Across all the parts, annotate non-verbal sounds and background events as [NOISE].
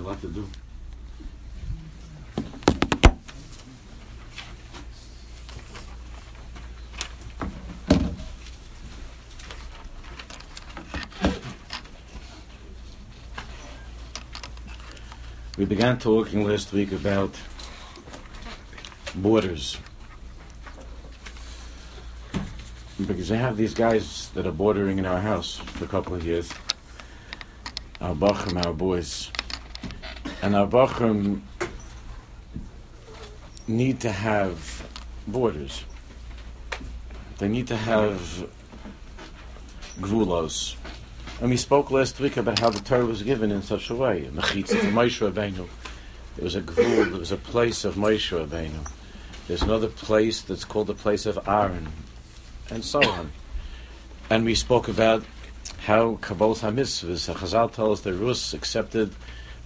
To do. We began talking last week about borders. Because I have these guys that are bordering in our house for a couple of years. Our Bachram, our boys. And our Bachram need to have borders. They need to have gvulos. And we spoke last week about how the Torah was given in such a way. Mechitza for Moshe Rabbeinu. Was a gvul, there was a place of Moshe Rabbeinu. There's another place that's called the place of Aaron, and so on. And we spoke about how Kabbalah HaMitzvahs, Chazal tells the Rus accepted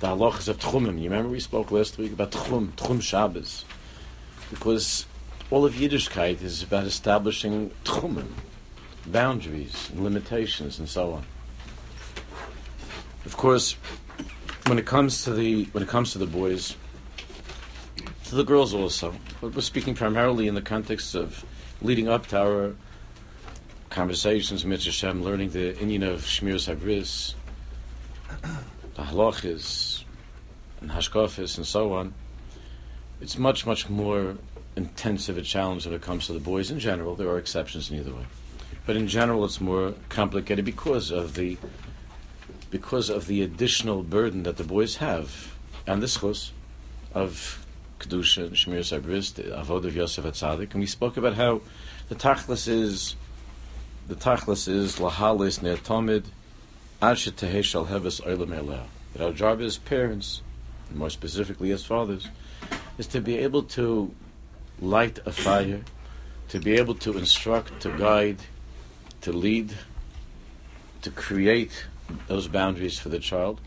the halachas of Tchumim. You remember we spoke last week about Tchum, Tchum Shabbos. Because all of Yiddishkeit is about establishing Tchumim, boundaries limitations and so on. Of course, when it comes to the when it comes to the boys, to the girls also, but we're speaking primarily in the context of leading up to our conversations with Hashem, learning the Indian of Shmir Sabris, the halachis, and hashkafis, and so on. It's much, much more intensive a challenge when it comes to the boys in general. There are exceptions in either way. But in general, it's more complicated because of the because of the additional burden that the boys have and the schus of kedusha and shmir sabris, the avod of Yosef Atzadik, and we spoke about how the tachlis is the tachlis is lahalis ne'atomid That our job as parents, and more specifically as fathers, is to be able to light a fire, to be able to instruct, to guide, to lead, to create those boundaries for the child,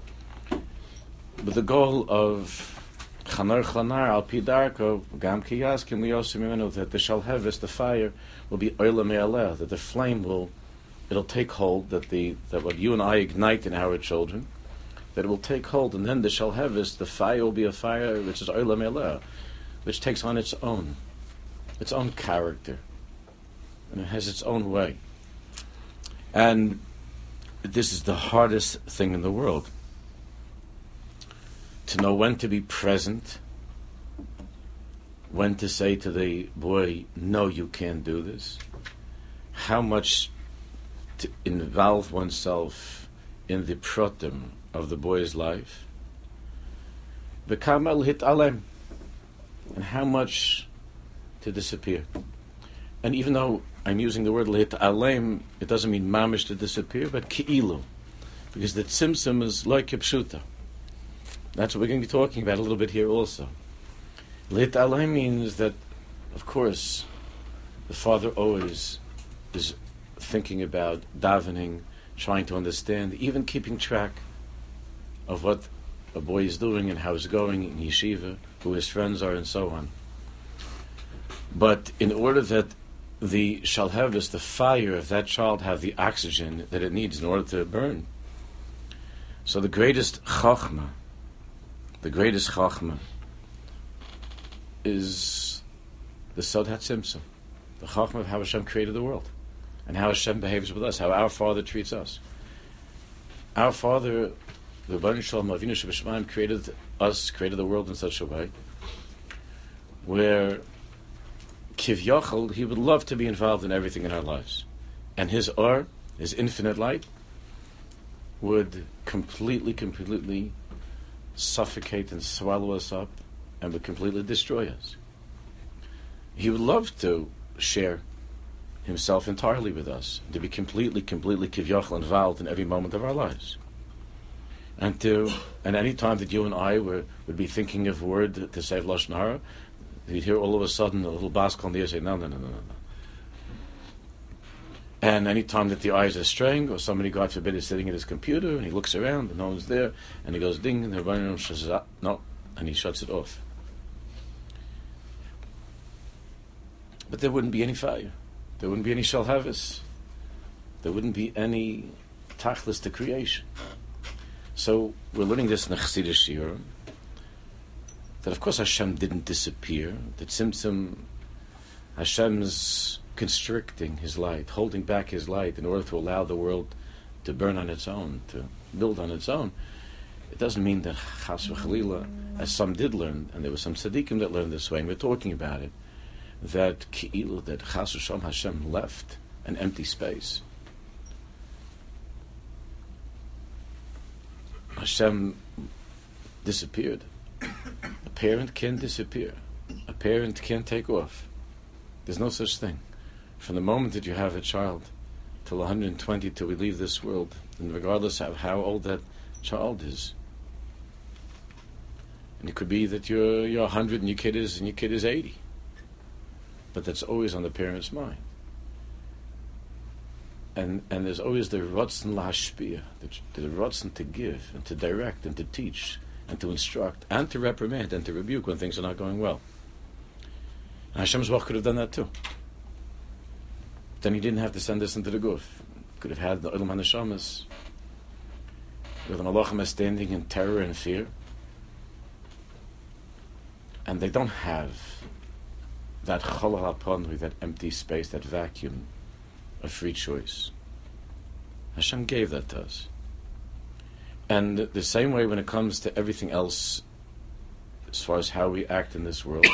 But the goal of chanar chanar al pidarko gam kiyas kim liyos that the shalhevis, the fire, will be oila me'aleh, that the flame will, it'll take hold, that the that what you and I ignite in our children, that it will take hold, and then the shalhevis, the fire will be a fire which is oila me'aleh, which takes on its own, its own character, and it has its own way. And this is the hardest thing in the world. To know when to be present, when to say to the boy, no, you can't do this, how much to involve oneself in the protem of the boy's life, the kamal hit alem, and how much to disappear. And even though I'm using the word lit alem, it doesn't mean mamish to disappear, but ki'ilu. Because the tzimtzum is like kipshuta. That's what we're going to be talking about a little bit here also. Lit alem means that, of course, the father always is thinking about davening, trying to understand, even keeping track of what a boy is doing and how he's going in yeshiva, who his friends are, and so on. But in order that the shalhevis, the fire of that child, have the oxygen that it needs in order to burn. So the greatest chachma, the greatest chachma, is the Sod HaTzimtzum, the chachma of how Hashem created the world, and how Hashem behaves with us, how our Father treats us. Our Father, the Baruch Shalom Avinu Shebeshmaim, created us, created the world in such a way where Kivyachal, he would love to be involved in everything in our lives. And his Or, his infinite light, would completely, completely suffocate and swallow us up and would completely destroy us. He would love to share himself entirely with us, to be completely, completely kivyachal involved in every moment of our lives. And to, and any time that you and I were, would be thinking of a word to save Lashon Hara, You'd hear all of a sudden a little bask on the ear say, no, no, no, no, no. And any time that the eyes are straying, or somebody, God forbid, is sitting at his computer and he looks around and no one's there, and he goes ding, and the Rebbeinu says, ah, no, and he shuts it off. But there wouldn't be any fire. There wouldn't be any shalhavis. There wouldn't be any tachlis to creation. So we're learning this in the Chassidish that of course Hashem didn't disappear, that Tzimtzum, Hashem's constricting his light, holding back his light in order to allow the world to burn on its own, to build on its own. It doesn't mean that Chas v'chalila, as some did learn, and there were some tzaddikim that learned this way, and we're talking about it, that ki'ilu, that Chas v'sham Hashem left an empty space. Hashem disappeared. A parent can disappear. A parent can take off. There's no such thing. From the moment that you have a child till 120 till we leave this world, and regardless of how old that child is, and it could be that you're you're 100 and your kid is and your kid is 80, but that's always on the parent's mind. And and there's always the rotzen lashpia, the, the rotzen to give and to direct and to teach and to instruct and to reprimand and to rebuke when things are not going well. And Hashem's Wach could have done that too. Then he didn't have to send us into the guf. Could have had the Ilm HaNeshamas with the Malachim standing in terror and fear. And they don't have that chalal with that empty space, that vacuum of free choice. Hashem gave that to us. And the same way when it comes to everything else, as far as how we act in this world,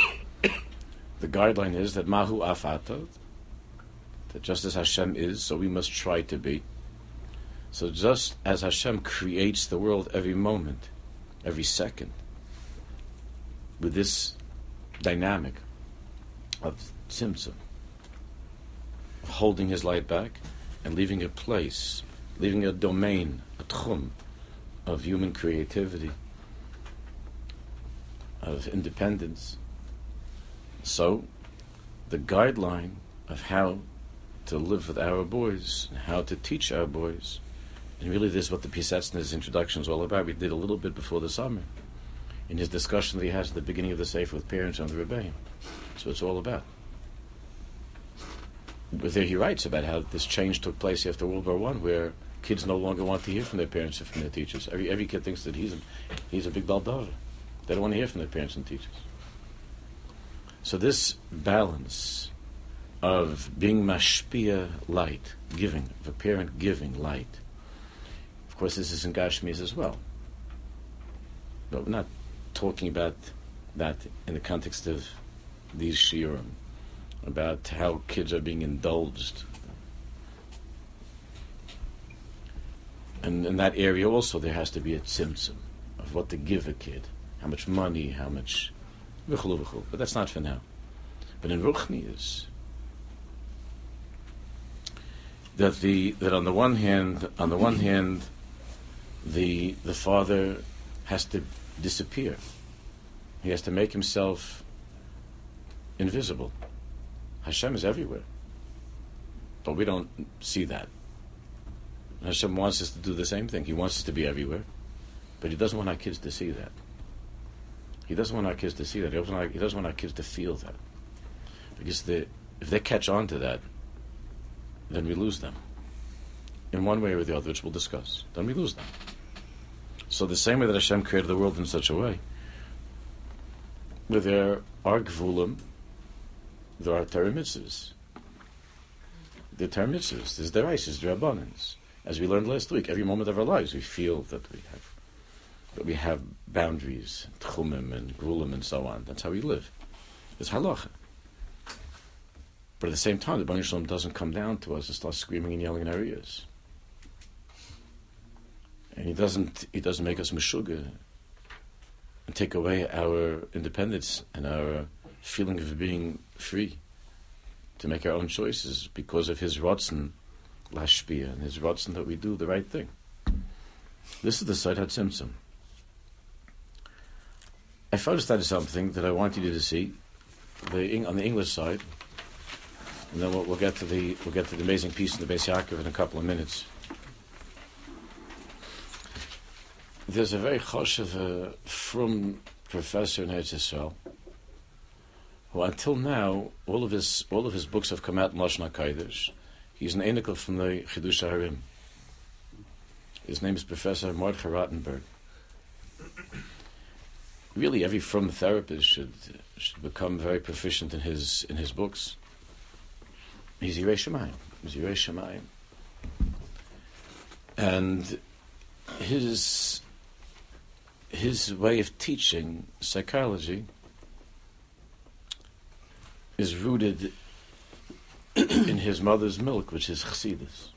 [COUGHS] the guideline is that mahu afata, that just as Hashem is, so we must try to be. So just as Hashem creates the world every moment, every second, with this dynamic of tzimtzum, holding his light back and leaving a place, leaving a domain, a tchum, of human creativity, of independence. So, the guideline of how to live with our boys, and how to teach our boys, and really this is what the Piasetzner's introduction is all about. We did a little bit before the summer, in his discussion that he has at the beginning of the Sefer with parents on the Rebbeim. So it's all about. But there he writes about how this change took place after World War One, where kids no longer want to hear from their parents or from their teachers. Every, every kid thinks that he's a, he's a big baldaver. They don't want to hear from their parents and teachers. So this balance of being mashpia light, giving, of a parent giving light. Of course, this is in Gashmis as well. But not talking about that in the context of these shiurim, about how kids are being indulged And in that area also, there has to be a tzimtzum of what to give a kid, how much money, how much, but that's not for now. But in Ruchni is that the that on the one hand, on the one hand, the the father has to disappear. He has to make himself invisible. Hashem is everywhere, but we don't see that. Hashem wants us to do the same thing. He wants us to be everywhere, but He doesn't want our kids to see that. He doesn't want our kids to see that. He doesn't want our, kids to feel that, because if they catch on to that, then we lose them. In one way or the other, which we'll discuss, then we lose them. So the same way that Hashem created the world in such a way, where there are gvulim, there are Torah mitzvahs. The Torah mitzvahs, there's the rices, the rabbanans. As we learned last week, every moment of our lives we feel that we have that we have boundaries, tchumim and grulim and so on. That's how we live. It's halacha. But at the same time, the Baruch doesn't come down to us and start screaming and yelling in our ears. And he doesn't he doesn't make us meshuga and take away our independence and our feeling of being free to make our own choices because of his rotzen lashpia and his rotzen that we do the right thing. This is the side Tzimtzum. I first started something that I wanted you to see the, on the English side, and then we'll, we'll, get to the we'll get to the amazing piece in the Beis Yaakov in a couple of minutes. There's a very choshev from professor in Eretz who until now all of his all of his books have come out in Lashon Hakodesh He's an Enikel from the Chidush Harim. His name is Professor Mordechai Rotenberg. Really, every from therapist should should become very proficient in his in his books. He's Yirei. He's Yirei. And his his way of teaching psychology is rooted [CLEARS THROAT] in his mother's milk, which is Chassidus.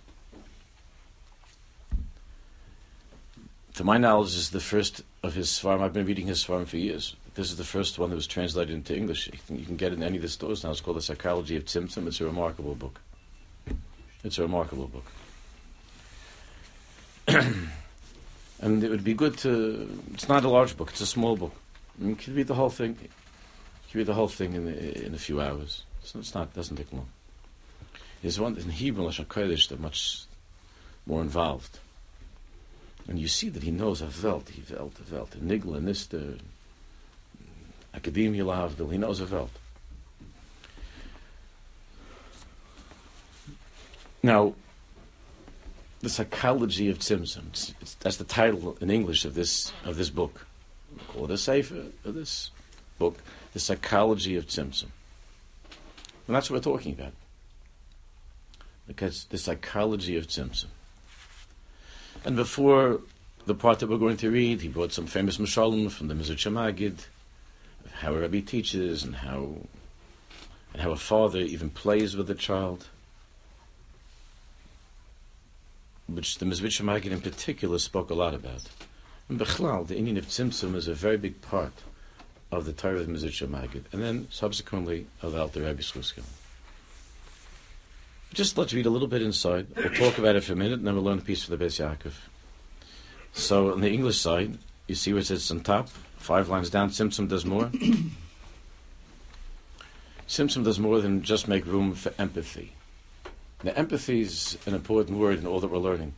To my knowledge, this is the first of his Svarim. I've been reading his Svarim for years. This is the first one that was translated into English. You can get it in any of the stores now. It's called The Psychology of Tzimtzum. It's a remarkable book. It's a remarkable book. [CLEARS THROAT] and it would be good to. It's not a large book. It's a small book. You can read the whole thing. You can read the whole thing in in a few hours. It's, it's not. It doesn't take long. There's one in Hebrew, Lashon Kodesh, they're much more involved. And you see that he knows a Welt, he Welt, a Welt. Nigla, Nister, Academia Lahavdil, he knows a Welt. Now, the psychology of Tzimtzum. It's, it's, that's the title in English of this of this book. We call it a sefer of uh, this book, the psychology of Tzimtzum. And that's what we're talking about. Because the psychology of Tzimtzum. And before the part that we're going to read, he brought some famous mashalim from the Mezritch Magid, how a rabbi teaches and how and how a father even plays with a child which the Mezritch Maggid in particular spoke a lot about. And Bechlal, the Indian of Tzimtzum is a very big part of the Torah of Mezritch Maggid, and then subsequently of Alter Rebbe Schuskel. Just let's read a little bit inside. We'll talk about it for a minute, and then we'll learn a piece for the Beis Yaakov. So on the English side, you see where it says on top, five lines down, Tzimtzum does more. [COUGHS] Tzimtzum does more than just make room for empathy. Now, empathy is an important word in all that we're learning.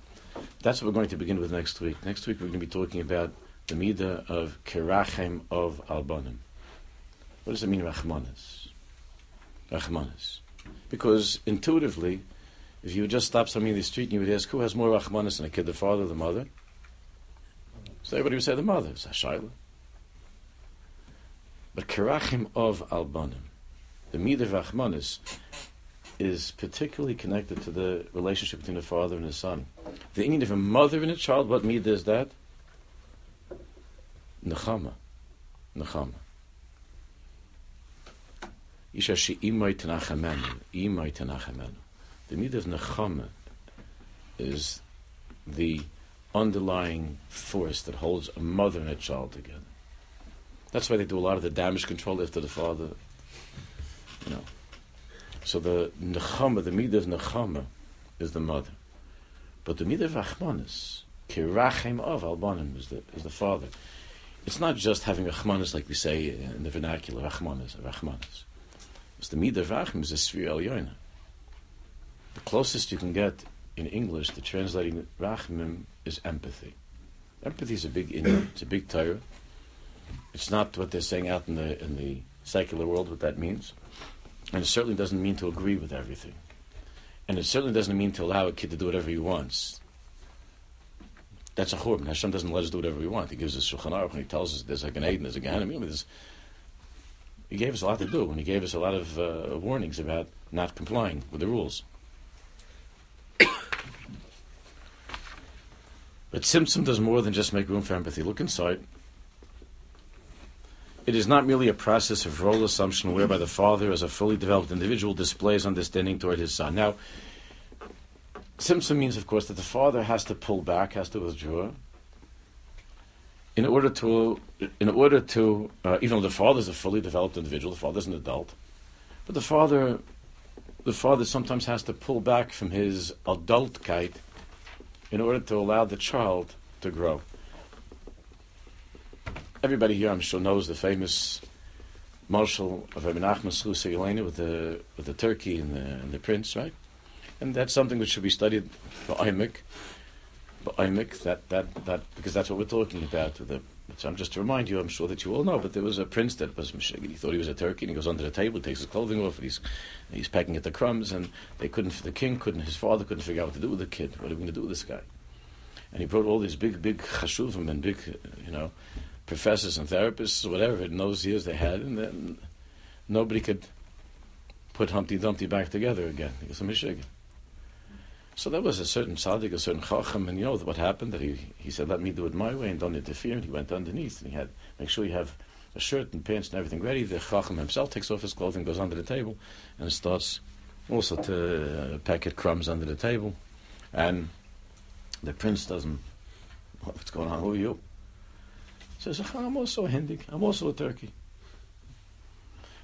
That's what we're going to begin with next week. Next week, we're going to be talking about the midah of kerachem of albanim. What does it mean, rachmanis? Rachmanis. Because intuitively, if you would just stop somebody in the street and you would ask, who has more rachmanis than a kid, the father or the mother? So everybody would say the mother. It's Hashayla. But kerachim of albanim, the midah of rachmanis, is particularly connected to the relationship between a father and his son. The Indian of a mother and a child, what midah is that? Nechama. Nechama. Isha she imay tenachamenu. Imay tenachamenu. The midah of nechama is the underlying force that holds a mother and a child together. That's why they do a lot of the damage control after the father. You know, so the nechama, the midah of nechama, is the mother, but the midah of achmanis, kirachem of albanim, is the is the father. It's not just having achmanis like we say in the vernacular, achmanis, achmanis. It's the midah of achim is the sphere elyoina. The closest you can get in English to translating rachmim is empathy. Empathy is a big in, it's a big Torah. It's not what they're saying out in the in the secular world what that means. And it certainly doesn't mean to agree with everything. And it certainly doesn't mean to allow a kid to do whatever he wants. That's a churban. Hashem doesn't let us do whatever we want. He gives us Shulchan Aruch and he tells us there's like an Aiden, there's a Gehenna. He gave us a lot to do, and he gave us a lot of uh, warnings about not complying with the rules. [COUGHS] but Tzimtzum does more than just make room for empathy. Look inside. It is not merely a process of role assumption whereby the father, as a fully developed individual, displays understanding toward his son. Now, Tzimtzum means, of course, that the father has to pull back, has to withdraw, in order to, in order to, uh, even though the father is a fully developed individual, the father is an adult, but the father, the father sometimes has to pull back from his adultkeit in order to allow the child to grow everybody here, I'm sure, knows the famous marshal of Rabbi Nachman Elena with the with the turkey and the, and the prince, right? And that's something that should be studied for Imik, for Imik, that, that, that, because that's what we're talking about. The, so I'm just to remind you, I'm sure that you all know, but there was a prince that was He thought he was a turkey, and he goes under the table, takes his clothing off, and he's he's pecking at the crumbs, and they couldn't. The king couldn't. His father couldn't figure out what to do with the kid. What are we going to do with this guy? and he brought all these big, big chashuvim and big, you know, professors and therapists, whatever, in those years they had, and then nobody could put Humpty Dumpty back together again. He was a. So there was a certain tzaddik, a certain chacham, and you know what happened? That he, he said, let me do it my way and don't interfere. And he went underneath and he had, make sure you have a shirt and pants and everything ready. The chacham himself takes off his clothing, goes under the table, and starts also to uh, packet crumbs under the table. And the prince doesn't, what's going on? Who are you? Says, I'm also a Hindik. I'm also a Turkey.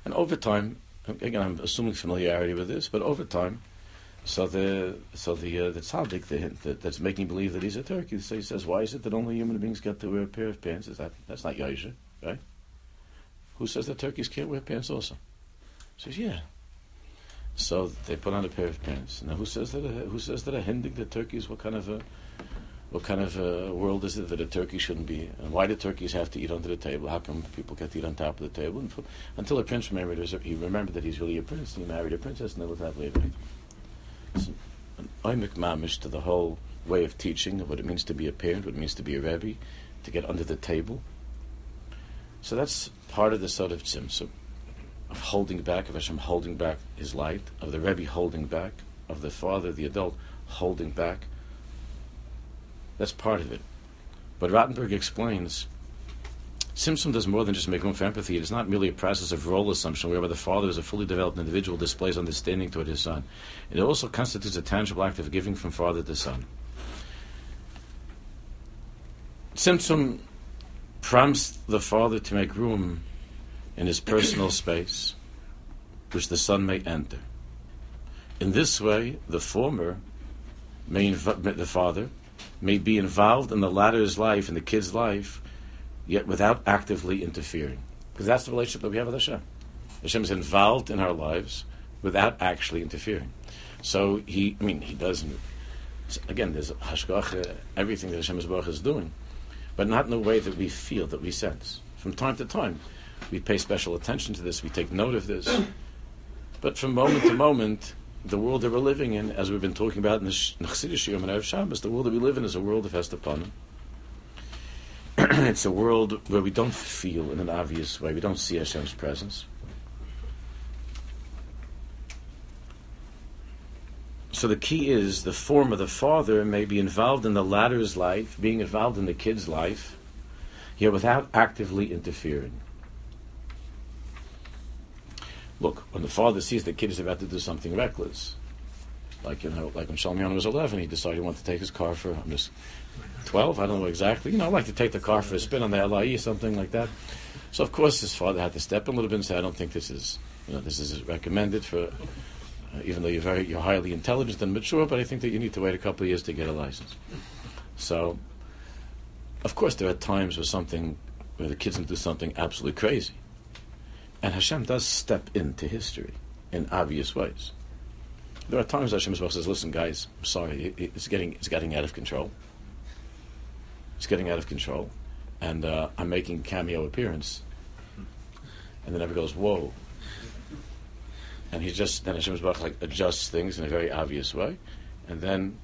And over time, again, I'm assuming familiarity with this, but over time, so the so the uh, the tzaddik the, the, that's making believe that he's a Turkey. So he says, why is it that only human beings get to wear a pair of pants? Is that that's not Yaisha, right? Who says that turkeys can't wear pants also? He says, yeah. So they put on a pair of pants. Now, who says that? A, who says that a Hindik, the turkeys, what kind of a what kind of a world is it that a turkey shouldn't be? And why do turkeys have to eat under the table? How come people get to eat on top of the table? And until a prince remembered, he remembered that he's really a prince, and he married a princess, and they lived happily ever It's an oimik to the whole way of teaching of what it means to be a parent, what it means to be a rebbe, to get under the table. So that's part of the sort of tzimtzum, of holding back, of Hashem holding back his light, of the rebbe holding back, of the father, the adult, holding back that's part of it. But Rotenberg explains Tzimtzum does more than just make room for empathy. It is not merely a process of role assumption whereby the father is a fully developed individual displays understanding toward his son. It also constitutes a tangible act of giving from father to son. Tzimtzum prompts the father to make room in his personal [COUGHS] space, which the son may enter. In this way, the former may inv- the father may be involved in the latter's life, in the kid's life, yet without actively interfering. Because that's the relationship that we have with Hashem. Hashem is involved in our lives without actually interfering. So he, I mean, he doesn't. Again, there's hashgacha, uh, everything that Hashem is doing, but not in the way that we feel, that we sense. From time to time, we pay special attention to this, we take note of this, but from moment to moment, the world that we're living in, as we've been talking about in the Chassidish and Shabbos, the world that we live in is a world of Hestapanim. [CLEARS THROAT] it's a world where we don't feel in an obvious way, we don't see Hashem's presence. So the key is the form of the father may be involved in the latter's life, being involved in the kid's life, yet without actively interfering. Look, when the father sees the kid is about to do something reckless, like you know, like when Shalmion was eleven, he decided he wanted to take his car for I'm just twelve. I don't know exactly. You know, I'd like to take the car for a spin on the LIE, something like that. So of course, his father had to step in a little bit and say, "I don't think this is, you know, this is recommended for." Uh, even though you're very, you're highly intelligent and mature, but I think that you need to wait a couple of years to get a license. So, of course, there are times where something, where the kids can do something absolutely crazy. And Hashem does step into history in obvious ways. There are times Hashem says, "Listen, guys, I'm sorry, it's getting it's getting out of control. It's getting out of control, and uh, I'm making cameo appearance." And then everybody goes, "Whoa!" And he just then Hashem like adjusts things in a very obvious way, and then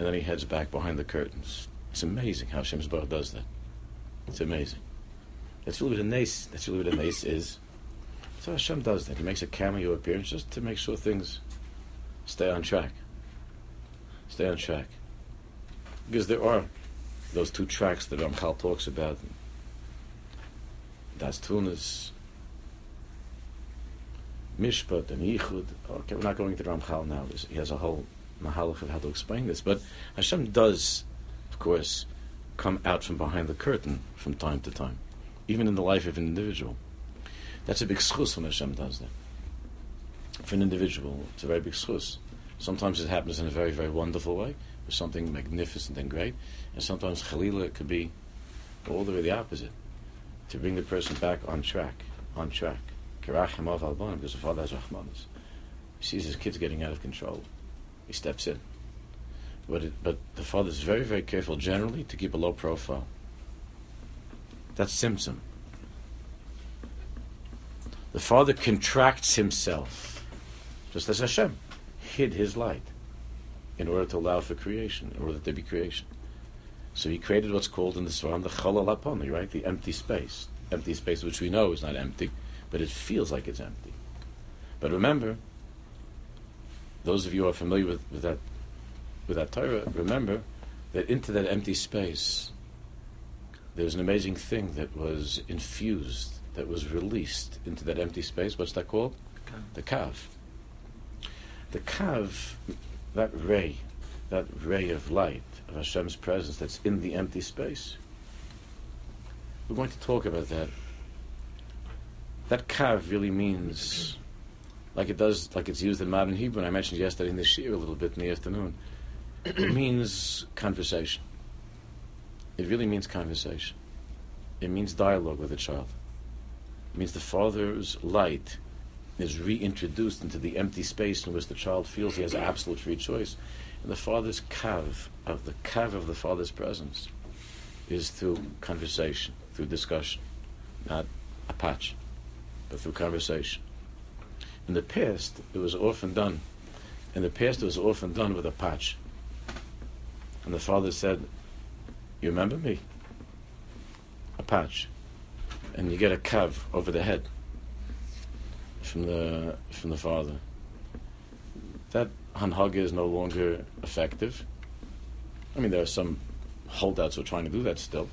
and then he heads back behind the curtains. It's amazing how Hashem does that. It's amazing. That's really what a nace. That's really what a nace is. So Hashem does that. He makes a cameo appearance just to make sure things stay on track. Stay on track. Because there are those two tracks that Ramchal talks about. Das Tunis, Mishpat, and Yichud. Okay, we're not going to Ramchal now. He has a whole mahalach of how to explain this. But Hashem does, of course, come out from behind the curtain from time to time, even in the life of an individual. That's a big schus when Hashem does that. For an individual, it's a very big schus. Sometimes it happens in a very, very wonderful way, with something magnificent and great, and sometimes Khalila it could be all the way the opposite, to bring the person back on track, on track. Karachimov alban, because the father has Rahmanas. He sees his kids getting out of control. He steps in. But, it, but the father is very, very careful generally to keep a low profile. That's tzimtzum. The Father contracts himself, just as Hashem hid his light in order to allow for creation, in order that there be creation. So he created what's called in the Svarim the Chalal Hapani, right? The empty space. Empty space which we know is not empty, but it feels like it's empty. But remember, those of you who are familiar with, with that with that Torah, remember that into that empty space there's an amazing thing that was infused, that was released into that empty space. What's that called? The kav. The kav, that ray, that ray of light of Hashem's presence that's in the empty space. We're going to talk about that. That kav really means, like it does, like it's used in modern Hebrew, and I mentioned yesterday in the Shir a little bit in the afternoon. It [COUGHS] means conversation. It really means conversation. It means dialogue with a child. Means the father's light is reintroduced into the empty space in which the child feels he has absolute free choice. And the father's kav, of the kav of the father's presence, is through conversation, through discussion, not a patch, but through conversation. In the past, it was often done. In the past, it was often done with a patch. And the father said, You remember me? A patch. And you get a kav over the head from the from the father. That hanhaga is no longer effective. I mean, there are some holdouts who are trying to do that still.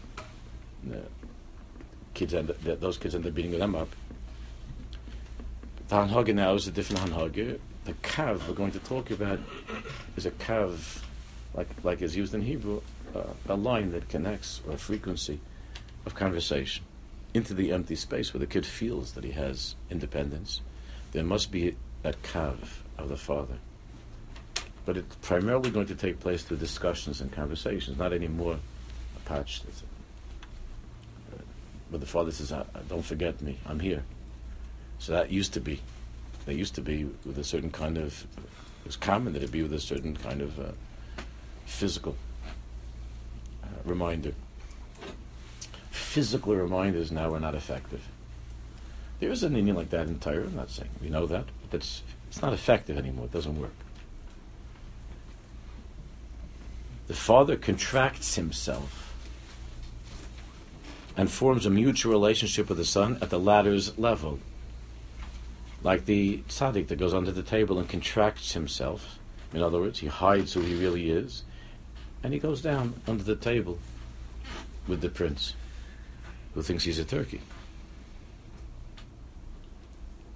The kids end up, those kids end up beating them up. The hanhaga now is a different hanhaga. The kav we're going to talk about is a kav, like like is used in Hebrew, uh, a line that connects or a frequency of conversation into the empty space where the kid feels that he has independence. There must be that kav of the father but it's primarily going to take place through discussions and conversations, not anymore a patch. Uh, but the father says, "Don't forget me. I'm here." So that used to be, they used to be with a certain kind of. It was common that it be with a certain kind of uh, physical uh, reminder. Physical reminders now are not effective. There is an Indian like that in Torah. I'm not saying we know that, but that's it's not effective anymore. It doesn't work. the father contracts himself and forms a mutual relationship with the son at the latter's level. Like the tzaddik that goes under the table and contracts himself. In other words, he hides who he really is, and he goes down under the table with the prince, who thinks he's a turkey.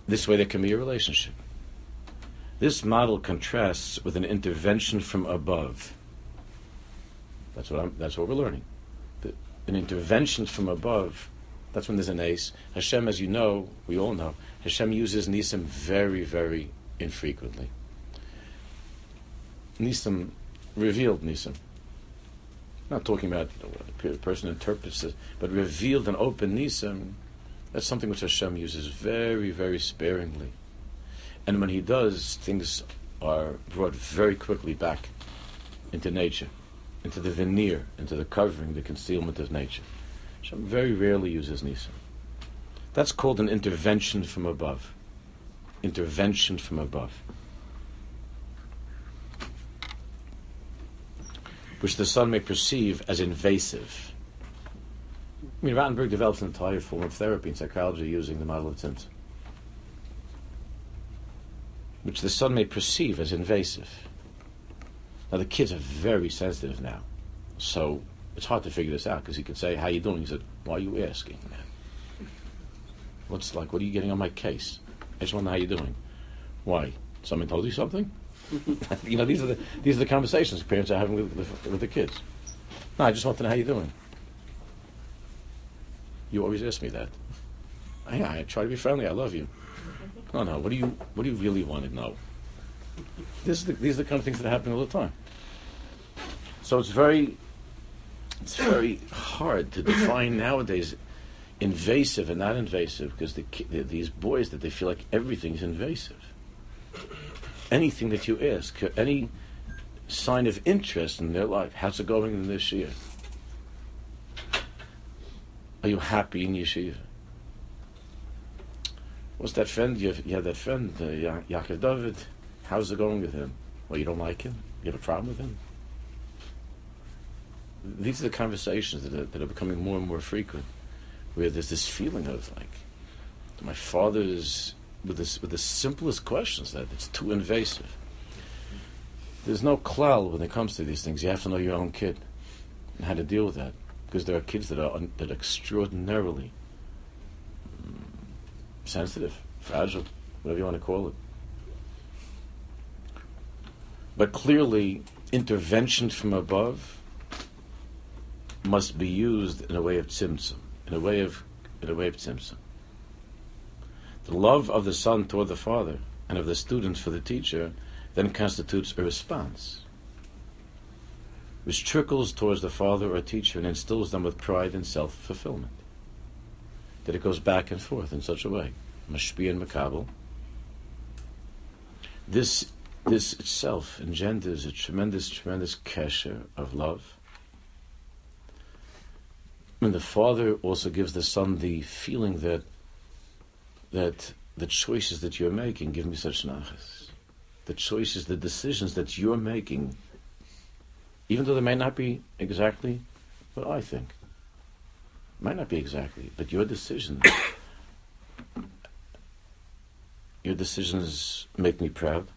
This way, there can be a relationship. This model contrasts with an intervention from above that's what I'm, that's what we're learning. The, an intervention from above. That's when there's an ace. Hashem, as you know, we all know, Hashem uses nisim very, very infrequently. Nisim, revealed nisim. Not talking about a person interprets it, but revealed and open nisim. Um, that's something which Hashem uses very, very sparingly. And when He does, things are brought very quickly back into nature into the veneer, into the covering, the concealment of nature. Hashem very rarely uses nisim. That's called an intervention from above. Intervention from above. Which the son may perceive as invasive. I mean, Rotenberg develops an entire form of therapy in psychology using the model of Tzimtzum. Which the son may perceive as invasive. Now the kids are very sensitive now, so it's hard to figure this out because he could say, "How you doing?" He said, "Why are you asking, man? What's like? What are you getting on my case? I just want to know how you're doing. Why? Someone told you something? [LAUGHS] you know, these are the these are the conversations parents are having with, with, with the kids. No, I just want to know how you're doing. You always ask me that. Yeah, I try to be friendly. I love you. No, no. What do you What do you really want to know? This the, these are the kind of things that happen all the time. So it's very, it's very hard to define nowadays invasive and not invasive because the, the, these boys that they feel like everything's invasive. Anything that you ask, any sign of interest in their life, how's it going in this year? Are you happy in yeshiva? What's that friend? You you have that friend, uh, ya- Yaakov David. How's it going with him? Well, you don't like him? You have a problem with him? these are the conversations that are, that are becoming more and more frequent, where there's this feeling of like, my father is with with the simplest questions that it's too invasive. There's no klal when it comes to these things. You have to know your own kid and how to deal with that, because there are kids that are un, that are extraordinarily mm, sensitive, fragile, whatever you want to call it. But clearly, intervention from above must be used in a way of tzimtzum, in a way of in a way of tzimtzum. The love of the son toward the father and of the student for the teacher then constitutes a response, which trickles towards the father or teacher and instills them with pride and self fulfillment. That it goes back and forth in such a way. Mashpi and Makabal. This this itself engenders a tremendous, tremendous kesher of love. And the father also gives the son the feeling that that the choices that you're making give me such nachas. The choices, the decisions that you're making, even though they may not be exactly what I think, might not be exactly, but your decisions, [COUGHS] your decisions make me proud.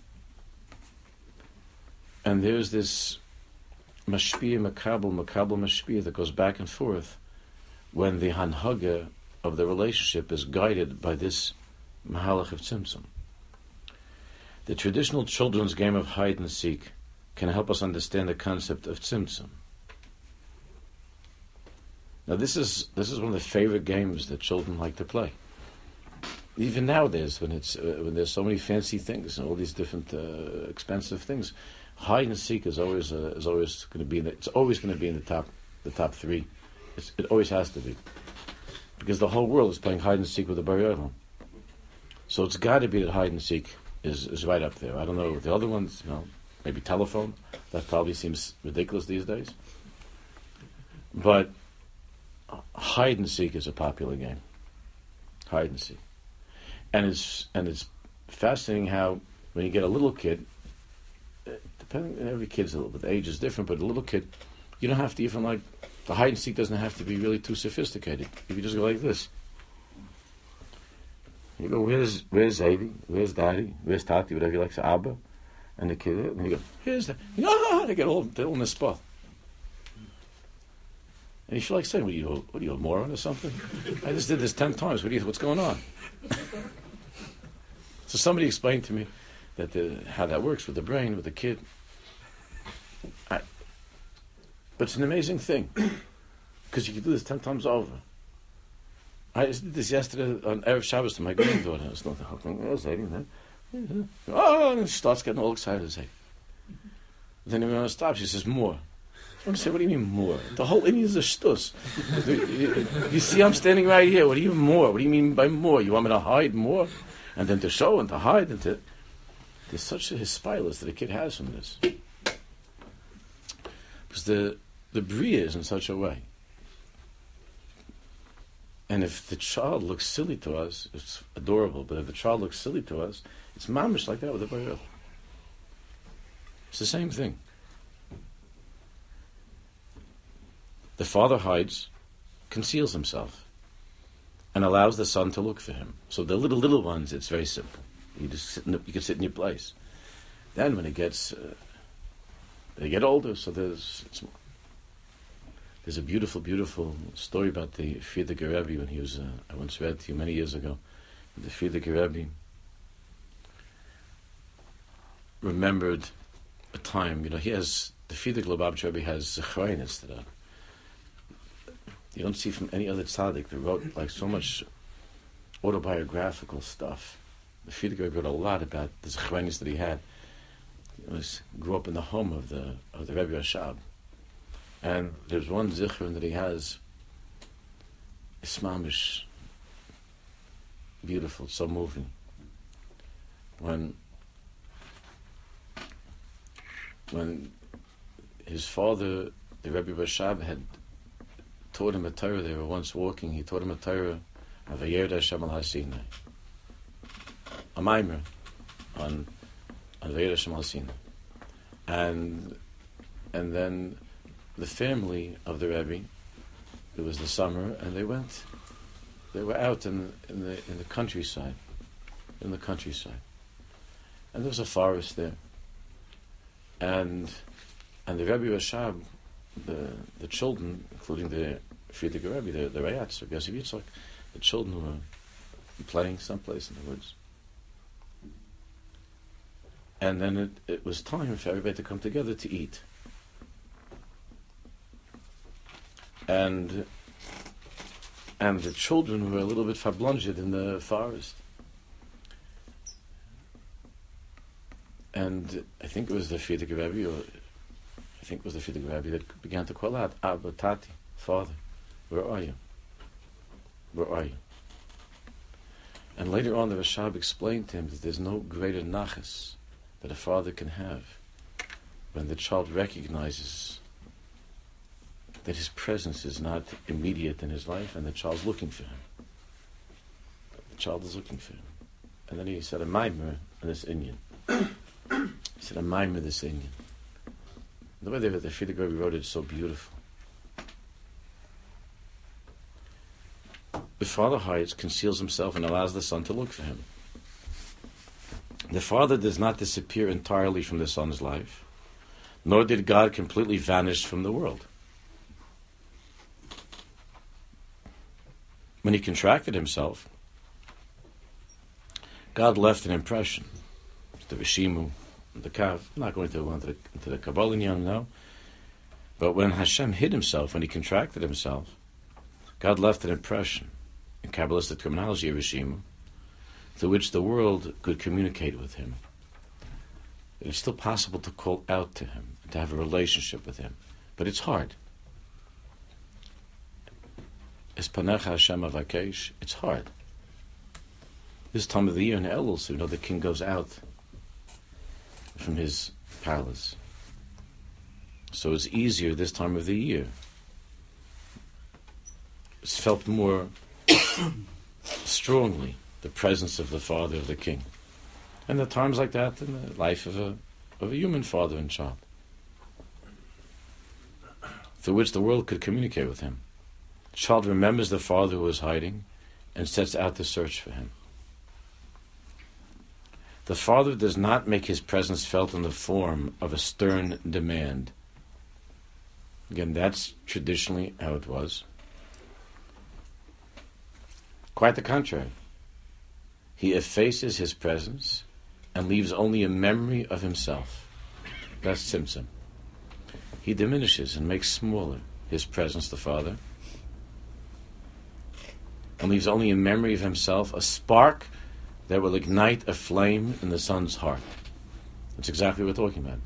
And there's this mashpia, makabel, makabel, mashpia that goes back and forth when the hanhaga of the relationship is guided by this mahalach of tzimtzum. The traditional children's game of hide and seek can help us understand the concept of tzimtzum. Now, this is this is one of the favorite games that children like to play. Even nowadays, when it's uh, when there's so many fancy things and all these different uh, expensive things, hide and seek is always uh, is always going to be in the, it's always going to be in the top the top three. It's, it always has to be because the whole world is playing hide and seek with the Bar So it's got to be that hide and seek is, is right up there. I don't know the other ones, you know, maybe telephone. That probably seems ridiculous these days. But hide and seek is a popular game. Hide and seek, and it's and it's fascinating how when you get a little kid, uh, depending every kid's a little bit, age is different, but a little kid, you don't have to even like the hide and seek doesn't have to be really too sophisticated. You can just go like this. You go, where's where's Zadie? Where's Daddy? Where's Tati? Whatever you like, Abba. And the kid, and you go, here's that. You ah, they get all, they're all in the spot. And you feel like saying, what are you, what are you, a moron or something? I just did this ten times. What do you, what's going on? [LAUGHS] so somebody explained to me that the, how that works with the brain, with the kid. I, but it's an amazing thing [CLEARS THROAT] because you can do this ten times over. I just did this yesterday on Erev Shabbos to my granddaughter. It's not the whole thing. Oh, Zadie, oh, and she starts getting all excited. Say, then when I stop, she says more. I say, what do you mean more? The whole Indian is a shtus. you see, I'm standing right here. What do you mean more? What do you mean by more? You want me to hide more, and then to show and to hide and to. There's such a hispilus that a kid has from this, because the the bria is in such a way. And if the child looks silly to us, it's adorable. But if the child looks silly to us, it's mamish like that with the Baruch. It's the same thing. The father hides, conceals himself, and allows the son to look for him. So the little little ones, it's very simple. You just sit in the, you can sit in your place. Then when it gets, uh, they get older, so there's it's there's a beautiful, beautiful story about the Frierdiker Rebbe when he was, uh, I once read to you many years ago. The Frierdiker Rebbe remembered a time, you know, he has, the Frierdiker Lubavitch Rebbe has Zecharinis that are, you don't see from any other tzaddik that wrote like so much autobiographical stuff. The Frierdiker wrote a lot about the Zecharinis that he had. He was, grew up in the home of the, of the Rebbe Rashab. And there's one zichron that he has. It's mamish beautiful, so moving. When when his father, the Rebbe Rashab, had taught him a Torah, they were once walking, he taught him a Torah of a Yerda Shamal Hasinai. A mimer on on Yerda Shamal Hasinai. And and then the family of the Rebbe, it was the summer, and they went, they were out in, in the in the countryside, in the countryside, and there was a forest there, and and the Rebbe Rashab, the the children, including the Frierdiker Rebbe, the the Rayatz, or Yosef Yitzchak, the children were playing someplace in the woods. And then it, it was time for everybody to come together to eat. And and the children were a little bit fablunged in the forest. And I think it was the Frierdiker Rebbe, or I think it was the Frierdiker Rebbe that began to call out, Abba, Tati, Father, where are you? Where are you? And later on, the Rashab explained to him that there's no greater nachas that a father can have when the child recognizes that his presence is not immediate in his life and the child's looking for him. The child is looking for him. And then he said a mimer this inyan. he said a mimer this inyan. The way that the Frierdiker wrote it is so beautiful. The father hides, conceals himself, and allows the son to look for him. The father does not disappear entirely from the son's life, nor did God completely vanish from the world. When he contracted himself, God left an impression. The Rishimu, the Kav. I'm not going to into the, into the Kabbalah now. But when Hashem hid himself, when he contracted himself, God left an impression in Kabbalistic terminology, Rishimu, through which the world could communicate with him. It is still possible to call out to him, to have a relationship with him, but it's hard. Hashem it's hard. This time of the year in Elul, so you know the king goes out from his palace. So it's easier this time of the year. It's felt more [COUGHS] strongly the presence of the father of the king. And at times like that in the life of a, of a human father and child, through which the world could communicate with him. Child remembers the father who is hiding and sets out to search for him. The father does not make his presence felt in the form of a stern demand. Again, that's traditionally how it was. Quite the contrary. He effaces his presence and leaves only a memory of himself. That's tzimtzum. He diminishes and makes smaller his presence, the Father, and leaves only a memory of himself, a spark that will ignite a flame in the son's heart. That's exactly what we're talking about.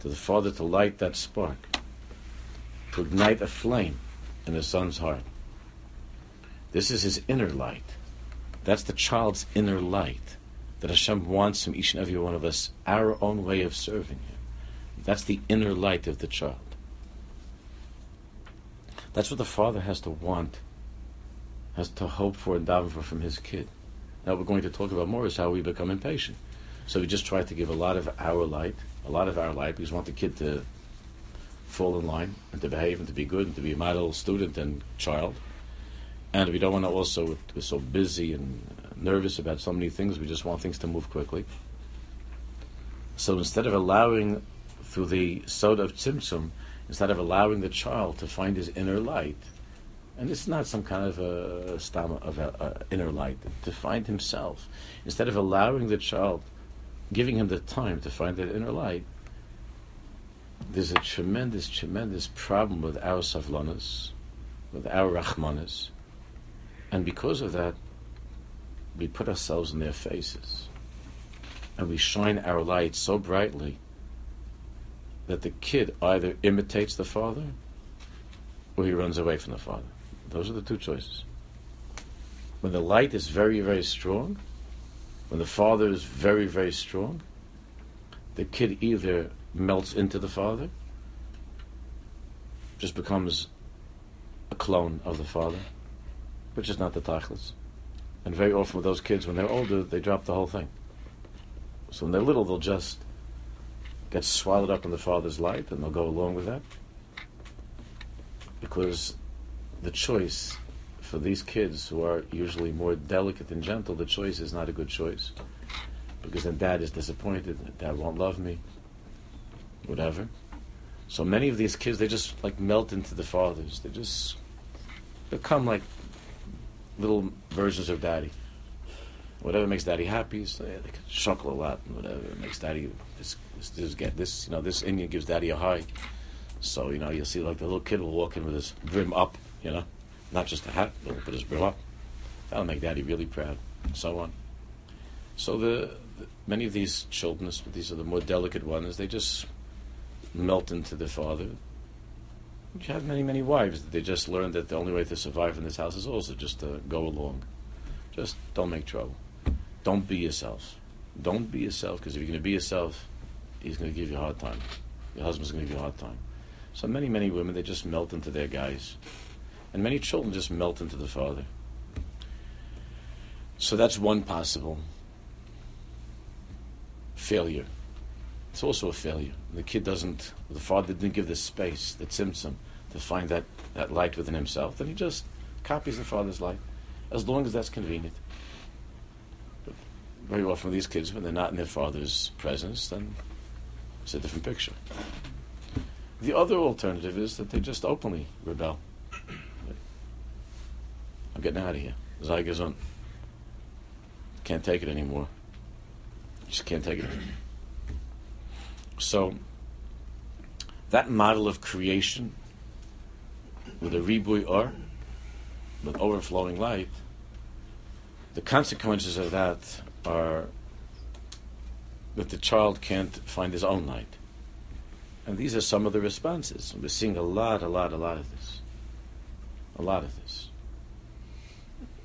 To the Father to light that spark, to ignite a flame in the son's heart. This is his inner light. That's the child's inner light that Hashem wants from each and every one of us, our own way of serving Him. That's the inner light of the child. That's what the father has to want, has to hope for and daven for from his kid. Now, we're going to talk about more is how we become impatient. So we just try to give a lot of our light a lot of our because we want the kid to fall in line and to behave and to be good and to be a model student and child. And we don't want to also, we're so busy and nervous about so many things, we just want things to move quickly. So instead of allowing, through the soda of Tzimtzum, instead of allowing the child to find his inner light, and it's not some kind of a stam of a, a inner light, to find himself, instead of allowing the child giving him the time to find that inner light, there's a tremendous, tremendous problem with our savlanas, with our rachmanas, and because of that, we put ourselves in their faces, and we shine our light so brightly that the kid either imitates the father or he runs away from the father. Those are the two choices. When the light is very, very strong, when the father is very, very strong, the kid either melts into the father, just becomes a clone of the father, which is not the tachlis. And very often with those kids, when they're older, they drop the whole thing. So when they're little, they'll just get swallowed up in the father's light, and they'll go along with that. Because the choice for these kids who are usually more delicate and gentle, the choice is not a good choice. Because then dad is disappointed, dad won't love me, whatever. So many of these kids, they just like melt into the fathers. They just become like little versions of daddy. Whatever makes daddy happy, so yeah, they can chuckle a lot, and whatever makes daddy this, this, this get this, you know, this inyan gives daddy a high. So you know, you'll see like the little kid will walk in with his brim up, you know, not just a hat, but put his brim up. That'll make daddy really proud, and so on. So the, the many of these children, these are the more delicate ones, they just melt into the father. You have many, many wives. They just learn that the only way to survive in this house is also just to go along. Just don't make trouble. Don't be yourself. Don't be yourself, because if you're going to be yourself, he's going to give you a hard time. Your husband's going to give you a hard time. So many, many women, they just melt into their guys. And many children just melt into the father. So that's one possible failure. It's also a failure. The kid doesn't, the father didn't give the space, the tzimtzum, to find that, that light within himself, then he just copies the father's light, as long as that's convenient. Very often these kids, when they're not in their father's presence, then it's a different picture. The other alternative is that they just openly rebel. I'm getting out of here. Zygazon. Can't take it anymore. Just can't take it anymore. So, that model of creation with a ribui or, with overflowing light, the consequences of that are that the child can't find his own light. And these are some of the responses. We're seeing a lot, a lot, a lot of this. A lot of this.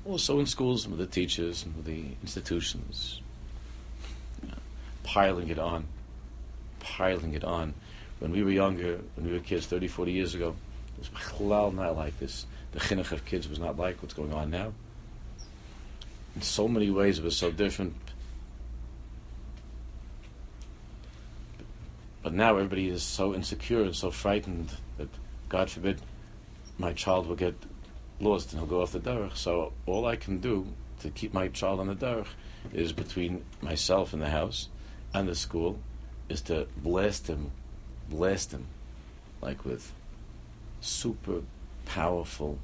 Also in schools with the teachers and with the institutions. piling it on. Piling it on. When we were younger, when we were kids 30, 40 years ago, it was not like this. The chinuch of kids was not like what's going on now. In so many ways, it was so different. But now everybody is so insecure and so frightened that, God forbid, my child will get lost and he'll go off the derech. So all I can do to keep my child on the derech is between myself in the house and the school is to blast him, blast him, like with super powerful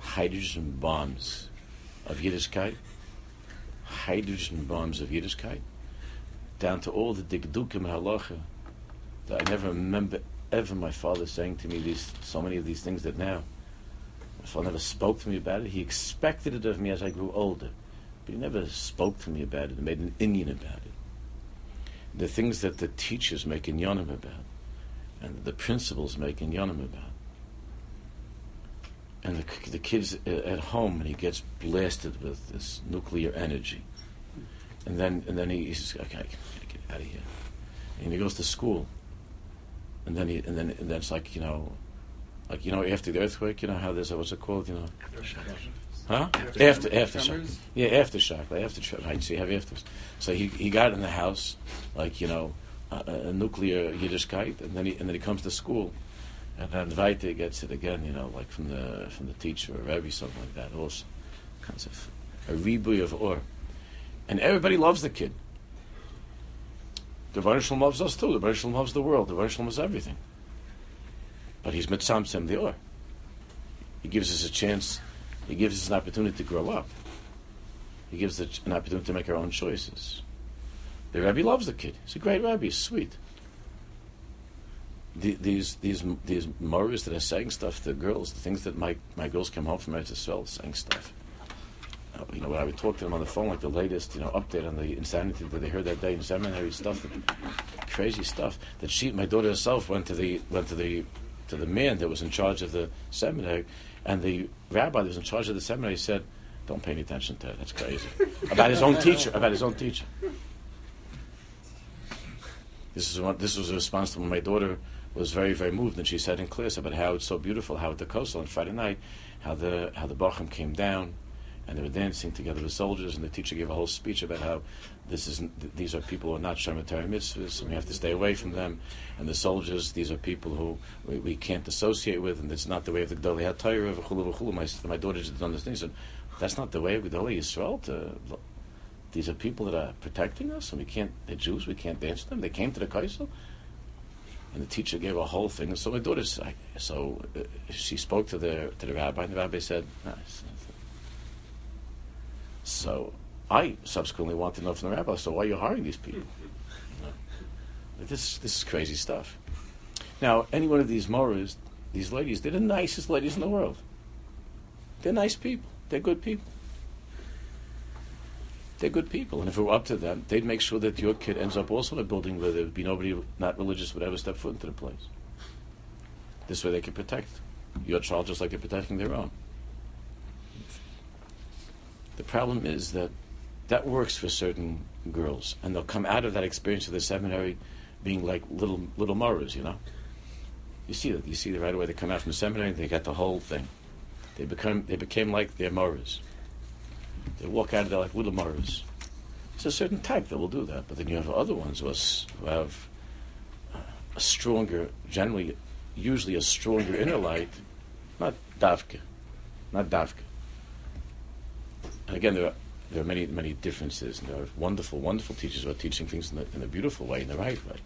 hydrogen bombs of Yiddishkeit, hydrogen bombs of Yiddishkeit, down to all the dikdukim halacha that I never remember ever my father saying to me these so many of these things that now my father never spoke to me about it. He expected it of me as I grew older, but he never spoke to me about it and made an inyan about it. The things that the teachers make inyonim about, and the principals make inyonim about, and the, the kid's at home and he gets blasted with this nuclear energy, and then and then he, he says, "Okay, I get out of here," and he goes to school. And then he, and then and then it's like you know, like you know after the earthquake, you know how there's what's it called, you know, huh? After after aftershock, yeah, aftershock, like aftershock. Right, so you have after. So he he got in the house, like you know, a, a nuclear Yiddishkeit, and then he and then he comes to school, and then Vaite gets it again, you know, like from the from the teacher or Rebbe, something like that. Also, kinds of a ribui of or, and everybody loves the kid. The Baruch loves us too. The Baruch loves the world. The Baruch loves everything. But he's mitzamtzem the or. He gives us a chance. He gives us an opportunity to grow up. He gives us an opportunity to make our own choices. The Rebbe loves the kid. He's a great Rebbe. He's sweet. The, these these these mothers that are saying stuff to girls, the things that my, my girls come home from Eretz Yisrael saying stuff uh, you know, when I would talk to them on the phone, like the latest, you know, update on the insanity that they heard that day in seminary stuff, crazy stuff. That she, my daughter herself, went to the went to the to the man that was in charge of the seminary, and the rabbi that was in charge of the seminary said, "Don't pay any attention to it. That's crazy." [LAUGHS] about his own teacher. About his own teacher. This is what this was a response to when my daughter was very very moved, and she said in class about how it's so beautiful, how at the Kosel on Friday night, how the how the Bacham came down and they were dancing together with soldiers, and the teacher gave a whole speech about how this is these are people who are not shemitari mitzvahs, and we have to stay away from them. And the soldiers, these are people who we, we can't associate with, and it's not the way of the Gedolei HaTorah. My, my daughter just understands it. That's not the way of Gedolei Yisrael. To, these are people that are protecting us, and we can't. They're Jews. We can't dance with them. They came to the Kaisel. And the teacher gave a whole thing. And so my daughter, so uh, she spoke to the to the rabbi, and the rabbi said. So I subsequently want to know from the rabbi, so why are you hiring these people? [LAUGHS] This, this is crazy stuff. Now, any one of these moras, these ladies, they're the nicest ladies in the world. They're nice people. They're good people. They're good people. And if it were up to them, they'd make sure that your kid ends up also in a building where there would be nobody not religious would ever step foot into the place. This way they can protect your child just like they're protecting their own. The problem is that that works for certain girls, and they'll come out of that experience of the seminary being like little little moras, you know. You see that. You see that right away. They come out from the seminary, and they got the whole thing. They become they became like their moras. They walk out of there like little moras. It's a certain type that will do that, but then you have other ones who, have uh, a stronger, generally, usually a stronger inner light, not davka, not davka. And again, there are there are many, many differences. And there are wonderful, wonderful teachers who are teaching things in, the, in a beautiful way, in the right way.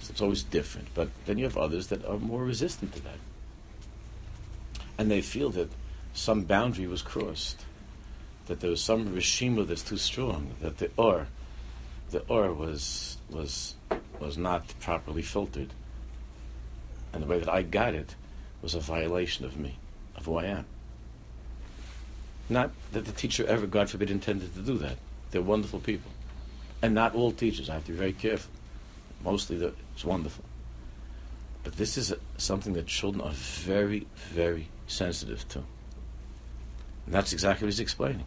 So it's always different. But then you have others that are more resistant to that. And they feel that some boundary was crossed, that there was some rishima that's too strong, that the or, the or was was was not properly filtered, and the way that I got it was a violation of me, of who I am. Not that the teacher ever, God forbid, intended to do that. They're wonderful people. And not all teachers. I have to be very careful. Mostly it's wonderful. But this is something that children are very, very sensitive to. And that's exactly what he's explaining.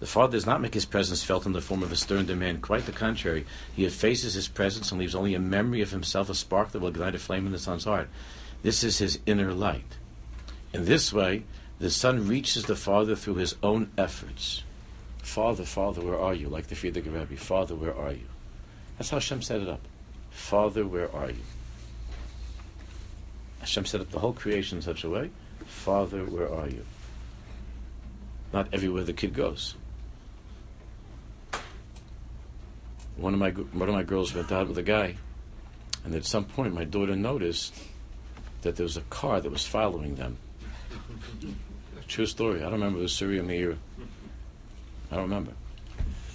The father does not make his presence felt in the form of a stern demand. Quite the contrary. He effaces his presence and leaves only a memory of himself, a spark that will ignite a flame in the son's heart. This is his inner light. In this way, the son reaches the father through his own efforts. Father, Father, where are you? Like the Frierdiker Rebbe, Father, where are you? That's how Hashem set it up. Father, where are you? Hashem set up the whole creation in such a way. Father, where are you? Not everywhere the kid goes. One of my one of my girls went out with a guy, and at some point my daughter noticed that there was a car that was following them. True story. I don't remember the Surya Meir. I don't remember.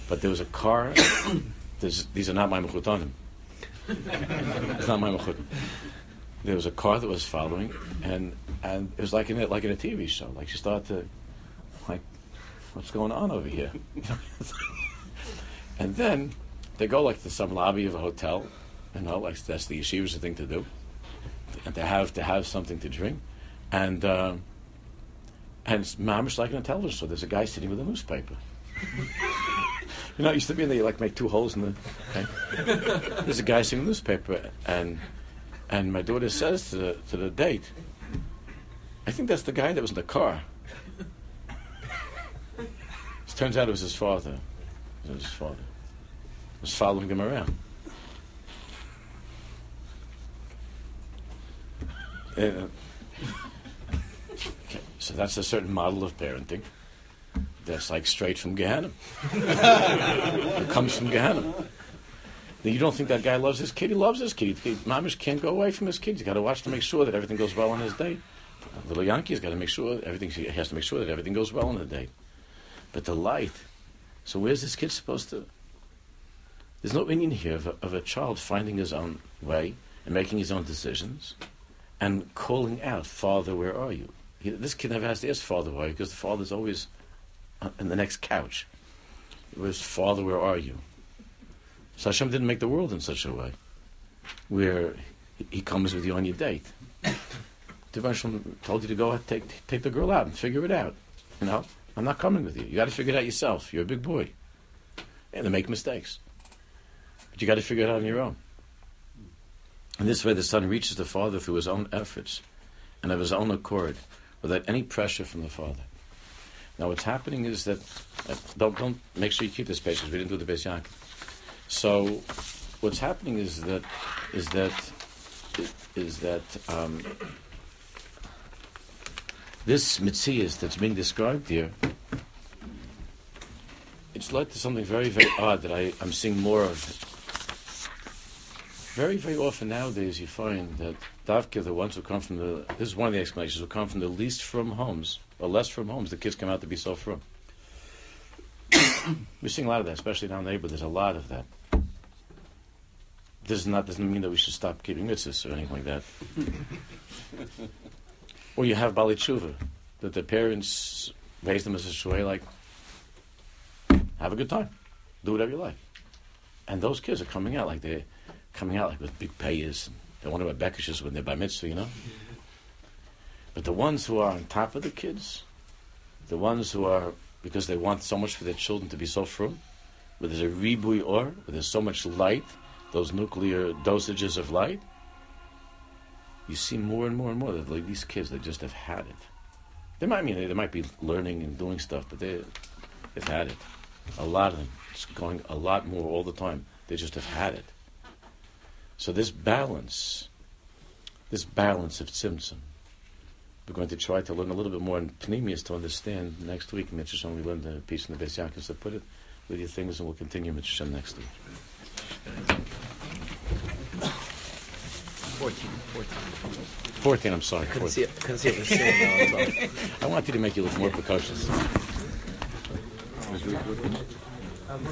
But there was a car. [COUGHS] these are not my mechutanim. it's not my mechutan. There was a car that was following, and and it was like in a, like in a TV show. Like she started to, like, what's going on over here? [LAUGHS] and then they go like to some lobby of a hotel, you know, like that's the yeshiva's thing to do, and to have to have something to drink, and. Uh, and it's mamish like in a television show. There's a guy sitting with a newspaper. [LAUGHS] you know, it used to be in there, you like make two holes in the. Okay? There's a guy sitting with a newspaper, and and my daughter says to the, to the date, I think that's the guy that was in the car. It turns out it was his father. It was his father. Was following him around. Uh, so that's a certain model of parenting. That's like straight from Gehenna. it comes from Gehenna. Now, you don't think that guy loves his kid? He loves his kid. He, Mamish can't go away from his kids. He's got to watch to make sure that everything goes well on his day. Little Yankee's got to make sure everything. He has to make sure that everything goes well on the day. But the light. So where's this kid supposed to? There's no meaning here of a, of a child finding his own way and making his own decisions, and calling out, "Father, where are you?" He, this kid never has to ask father why, because the father's always uh, in the next couch. It was, Father, where are you? So Hashem didn't make the world in such a way where he comes with you on your date. Devotional told you to go take take the girl out and figure it out. You know, I'm not coming with you. You got to figure it out yourself. You're a big boy, and they make mistakes, but you got to figure it out on your own. And this way, the son reaches the father through his own efforts and of his own accord without any pressure from the father. Now, what's happening is that uh, don't don't make sure you keep this page because we didn't do the Beis Yaakov. So, what's happening is that is that is that um, this mitzias that's being described here. It's led to something very, very odd that I, I'm seeing more of. Very, very often nowadays you find that Davka, the ones who come from the, this is one of the explanations, who come from the least from homes, or less from homes, the kids come out to be so from. [COUGHS] We're seeing a lot of that, especially down the neighborhood. There's a lot of that. This is not doesn't mean that we should stop keeping mitzvahs or anything like that. [LAUGHS] or you have Baalei Teshuva, that the parents raise them as a shuay, like, have a good time, do whatever you like. And those kids are coming out like they're coming out like with big payers. They want to what Bekishes when they're by mitzvah, you know? But the ones who are on top of the kids, the ones who are, because they want so much for their children to be so frum, where there's a ribui or, where there's so much light, those nuclear dosages of light, you see more and more and more that like these kids they just have had it. They might mean they, they might be learning and doing stuff, but they they've had it. A lot of them. It's going a lot more all the time. They just have had it. So this balance, this balance of tzimtzum, we're going to try to learn a little bit more in Pnimius to understand next week. Mitzvah we learn the piece in the Beis Yaakov, so put it with your things and we'll continue Mitzvah next week. 14, 14. 14, I'm sorry. Couldn't 14. see it. Couldn't see it though. [LAUGHS] I wanted to make you look more precocious. Um,